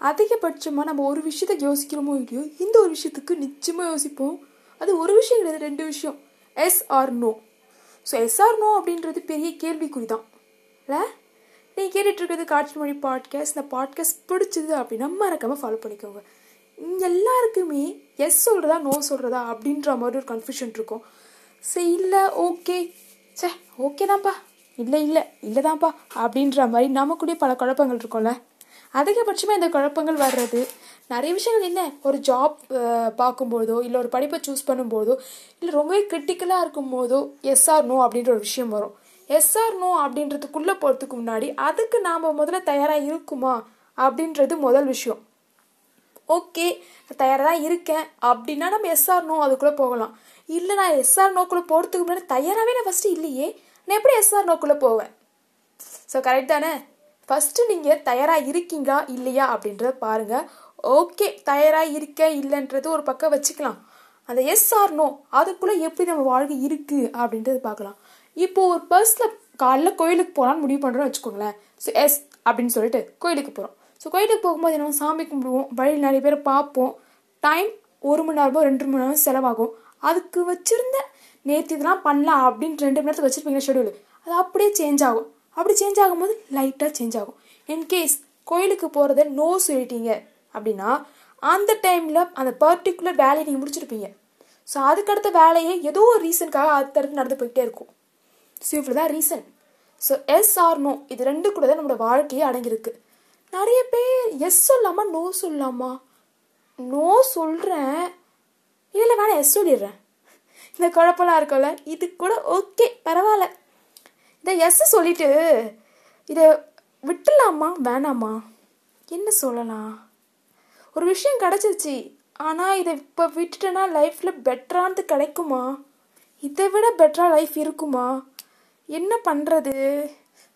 அதிகபட்சமாக நம்ம ஒரு விஷயத்த யோசிக்கிறோமோ இல்லையோ இந்த ஒரு விஷயத்துக்கு நிச்சயமாக யோசிப்போம். அது ஒரு விஷயம் கிடையாது ரெண்டு விஷயம். Yes or no so yes or no அப்படின்றது பெரிய கேள்விக்குறி தான் இல்லை? நீங்கள் கேட்டுட்ருக்கிறது காட்சி மொழி பாட்காஸ்ட் இந்த பாட்காஸ்ட் பிடிச்சது அப்படின்னா மறக்காமல் ஃபாலோ பண்ணிக்கோங்க. இங்கே எல்லாருக்குமே எஸ் சொல்கிறதா நோ சொல்கிறதா அப்படின்ற மாதிரி ஒரு கன்ஃபியூஷன் இருக்கும். சரி இல்லை ஓகே சே ஓகே தான்ப்பா. இல்லை இல்லை இல்லை தான்ப்பா அப்படின்ற மாதிரி நமக்குள்ளேயே பல குழப்பங்கள் இருக்கும்ல. அதிகபட்சமாக இந்த குழப்பங்கள் வர்றது. நிறைய விஷயங்கள் என்ன? ஒரு ஜாப் பார்க்கும்போதோ இல்லை ஒரு படிப்பை சூஸ் பண்ணும்போதோ இல்லை ரொம்பவே கிரிட்டிக்கலாக இருக்கும்போதோ எஸ் ஆர் நோ அப்படின்ற ஒரு விஷயம் வரும். எஸ் ஆர் நோ அப்படின்றதுக்குள்ளே போகிறதுக்கு முன்னாடி அதுக்கு நாம் முதல்ல தயாராக இருக்குமா? அப்படின்றது முதல் விஷயம். ஓகே தயாராக தான் இருக்கேன். அப்படின்னா நம்ம எஸ்ஆர் நோ அதுக்குள்ளே போகலாம். இல்லை நான் எஸ்ஆர் நோக்குள்ளே போகிறதுக்கு முன்னாடி தயாராகவே நான் ஃபஸ்ட்டு இல்லையே. நான் எப்படி எஸ்ஆர் நோக்குள்ளே போவேன்? ஸோ கரெக்ட் தானே? ஃபஸ்ட்டு நீங்கள் தயாராக இருக்கீங்களா இல்லையா அப்படின்றத பாருங்கள் ஓகே தயாராக இருக்க இல்லைன்றது ஒரு பக்கம் வச்சுக்கலாம். அந்த எஸ் ஆர் நோ அதுக்குள்ளே எப்படி நம்ம வாழ்க்கை இருக்குது அப்படின்றது பார்க்கலாம். இப்போது ஒரு பஸ்ஸில் காலைல கோயிலுக்கு போகலான்னு முடிவு பண்ணுறோன்னு வச்சுக்கோங்களேன். ஸோ எஸ் அப்படின்னு சொல்லிட்டு கோயிலுக்கு போகிறோம் ஸோ கோயிலுக்கு போகும்போது என்ன சாமி கும்பிடுவோம். வழியில் நிறைய பேர் பார்ப்போம். டைம் ஒரு மணி நேரமோ ரெண்டு மணி நேரம் செலவாகும். அதுக்கு வச்சுருந்த நேற்று இதெல்லாம் பண்ணலாம் அப்படின்னு ரெண்டு மணி நேரத்துக்கு வச்சுருப்பீங்க ஷெடியூல் அது அப்படியே சேஞ்ச் ஆகும். அப்படி சேஞ்ச் ஆகும்போது லைட்டாக சேஞ்ச் ஆகும். இன்கேஸ் கோயிலுக்கு போகிறத நோ சொல்லிட்டீங்க அப்படின்னா அந்த டைமில் அந்த பர்டிகுலர் வேலையை நீங்கள் முடிச்சிருப்பீங்க. ஸோ அதுக்கடுத்த வேலையை ஏதோ ஒரு ரீசனுக்காக அடுத்தடுத்து நடந்து போயிட்டே இருக்கும். ஸோ இவ்வளோ தான் reason so yes or no இது ரெண்டு கூட தான் நம்மளோட வாழ்க்கையே அடங்கியிருக்கு. நிறைய பேர் எஸ் சொல்லாமா நோ சொல்லாமா? நோ சொல்கிறேன் இல்லை வேணாம் எஸ் சொல்லிடுறேன். இந்த குழப்பெல்லாம் இருக்கும்ல இது கூட ஓகே பரவாயில்ல. இதை எஸ் சொல்லிட்டு இதை விட்டுலாமா வேணாமா? என்ன சொல்லலாம்? ஒரு விஷயம் கிடச்சிருச்சு. ஆனால் இதை இப்போ விட்டுட்டேன்னா லைஃப்பில் பெட்டரானது கிடைக்குமா? இதை விட பெட்டராக லைஃப் இருக்குமா? என்ன பண்ணுறது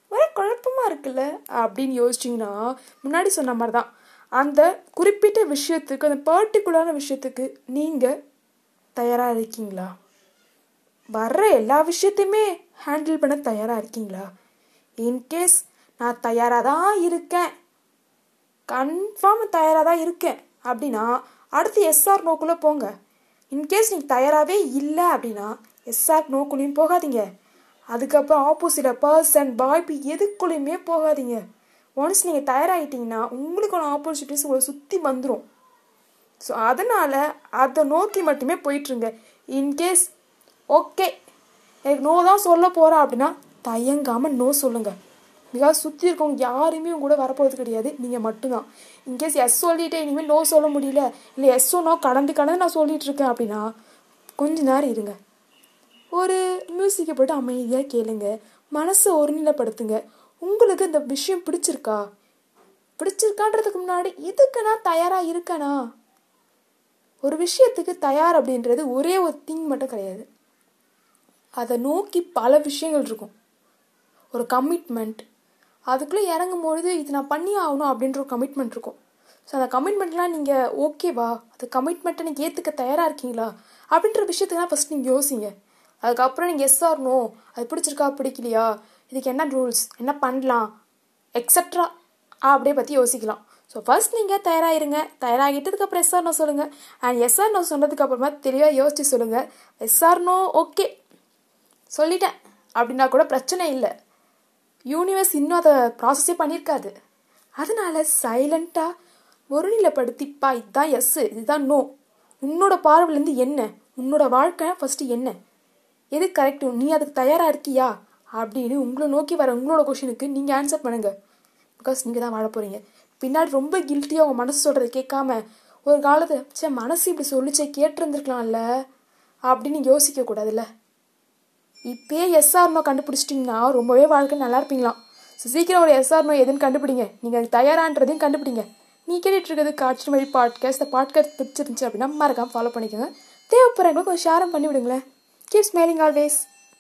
ஒரே குழப்பமாக இருக்குல்ல? அப்படின்னு யோசிச்சிங்கன்னா முன்னாடி சொன்ன மாதிரி தான் அந்த குறிப்பிட்ட விஷயத்துக்கு அந்த பர்டிகுலரான விஷயத்துக்கு நீங்கள் தயாராக இருக்கீங்களா? வர்ற எல்லா விஷயத்தையுமே ஹேண்டில் பண்ண தயாராக இருக்கீங்களா? இன்கேஸ் நான் தயாராக தான் இருக்கேன். கன்ஃபார்ம் தயாராக தான் இருக்கேன். அப்படின்னா அடுத்து எஸ்ஆர் நோக்குள்ளே போங்க. இன்கேஸ் நீங்கள் தயாராகவே இல்லை அப்படின்னா எஸ்ஆர் நோக்குள்ளேயும் போகாதீங்க. அதுக்கப்புறம் ஆப்போசிட்டாக பர்சன் வாய்ப்பு எதுக்குள்ளேயுமே போகாதீங்க. ஒன்ஸ் நீங்கள் தயாராகிட்டீங்கன்னா உங்களுக்கான ஆப்பர்ச்சுனிட்டிஸ் உங்களை சுற்றி வந்துடும் ஸோ அதனால் அதை நோக்கி மட்டுமே போயிட்டுருங்க இன்கேஸ் ஓகே எனக்கு நோ தான் சொல்ல போகிறேன் அப்படின்னா தயங்காமல் நோ சொல்லுங்கள் பிகாஸ் சுற்றி இருக்கவங்க யாருமே உங்க கூட வரப்போகிறது கிடையாது. நீங்கள் மட்டும்தான். இன்கேஸ் எஸ் சொல்லிட்டே இனிமேல் நோ சொல்ல முடியல இல்லை எஸ்ஸோ நோ கடந்து கடந்து நான் சொல்லிகிட்டு இருக்கேன் அப்படின்னா கொஞ்ச நேரம் இருங்க. ஒரு மியூசிக்கை போட்டு அமைதியாக கேளுங்க. மனசை ஒருநிலைப்படுத்துங்க. உங்களுக்கு இந்த விஷயம் பிடிச்சிருக்கா? பிடிச்சிருக்கான்றதுக்கு முன்னாடி இதுக்கு நான் தயாராக இருக்கேனா? ஒரு விஷயத்துக்கு தயார் அப்படின்றது ஒரே ஒரு திங் மட்டும் கிடையாது. அதை நோக்கி பல விஷயங்கள் இருக்கும். ஒரு கமிட்மெண்ட் அதுக்குள்ளே இறங்கும் பொழுது இது நான் பண்ணி ஆகணும் அப்படின்ற ஒரு கமிட்மெண்ட் இருக்கும். ஸோ அந்த கமிட்மெண்ட்லாம் நீங்கள் ஓகேவா அந்த கமிட்மெண்ட்டை நீங்கள் ஏற்றுக்க தயாராக இருக்கீங்களா? அப்படின்ற விஷயத்துக்குலாம் ஃபஸ்ட் நீங்கள் யோசிங்க. அதுக்கப்புறம் நீங்கள் எஸ் ஆர் அது பிடிச்சிருக்கா? பிடிக்கலையா? இதுக்கு என்ன ரூல்ஸ் என்ன பண்ணலாம்? எக்ஸட்ரா அப்படியே பற்றி யோசிக்கலாம். ஸோ ஃபர்ஸ்ட் நீங்கள் தயாராகிருங்க தயாராகிட்டதுக்கப்புறம் எஸ்ஆர்னோ சொல்லுங்கள் அண்ட் எஸ்ஆர்னோ சொன்னதுக்கப்புறமா தெளிவாக யோசிச்சு சொல்லுங்கள் எஸ்ஆர்னோ ஓகே சொல்லிட்டேன். அப்படின்னா கூட பிரச்சனை இல்லை. யூனிவர்ஸ் இன்னும் அதை ப்ராசஸே பண்ணியிருக்காது. அதனால சைலண்ட்டாக ஒருநிலைப்படுத்திப்பா இதுதான் எஸ்ஸு இதுதான் நோ உன்னோட பார்வையிலேருந்து என்ன? உன்னோட வாழ்க்கை ஃபஸ்ட்டு என்ன? எது கரெக்டு நீ அதுக்கு தயாராக இருக்கியா? அப்படின்னு உங்களை நோக்கி வர உங்களோட கொஷினுக்கு நீங்கள் ஆன்சர் பண்ணுங்கள் பிகாஸ் நீங்கள் தான் வாழ போகிறீங்க பின்னாடி ரொம்ப கில்ட்டியாக உங்கள் மனசு சொல்கிறத கேட்காம ஒரு காலத்தை சே மனசு இப்படி சொல்லிச்சே கேட்டிருந்துருக்கலாம்ல அப்படின்னு யோசிக்கக்கூடாதுல்ல. இப்பயே எஸ்ஆர்னோ கண்டுபிடிச்சிட்டிங்கன்னா ரொம்பவே வாழ்க்கை நல்லா இருப்பீங்களாம் ஸோ சீக்கிரம் ஒரு எஸ்ஆர்னோ எதுன்னு கண்டுபிடிங்க. நீங்கள் தயாரான்றதையும் கண்டுபிடிங்க. நீ கேட்டுட்டு இருக்கிறது காட்சி வழி பாட்காஸ்ட் இந்த பாட்காஸ்ட் பிடிச்சிருந்துச்சு அப்படின்னா மறக்காம ஃபாலோ பண்ணிக்கோங்க. தேவைப்படுறவங்களுக்கு கொஞ்சம் ஷேரும் பண்ணி விடுங்களேன் கீப் ஸ்மைலிங் ஆல்வேஸ்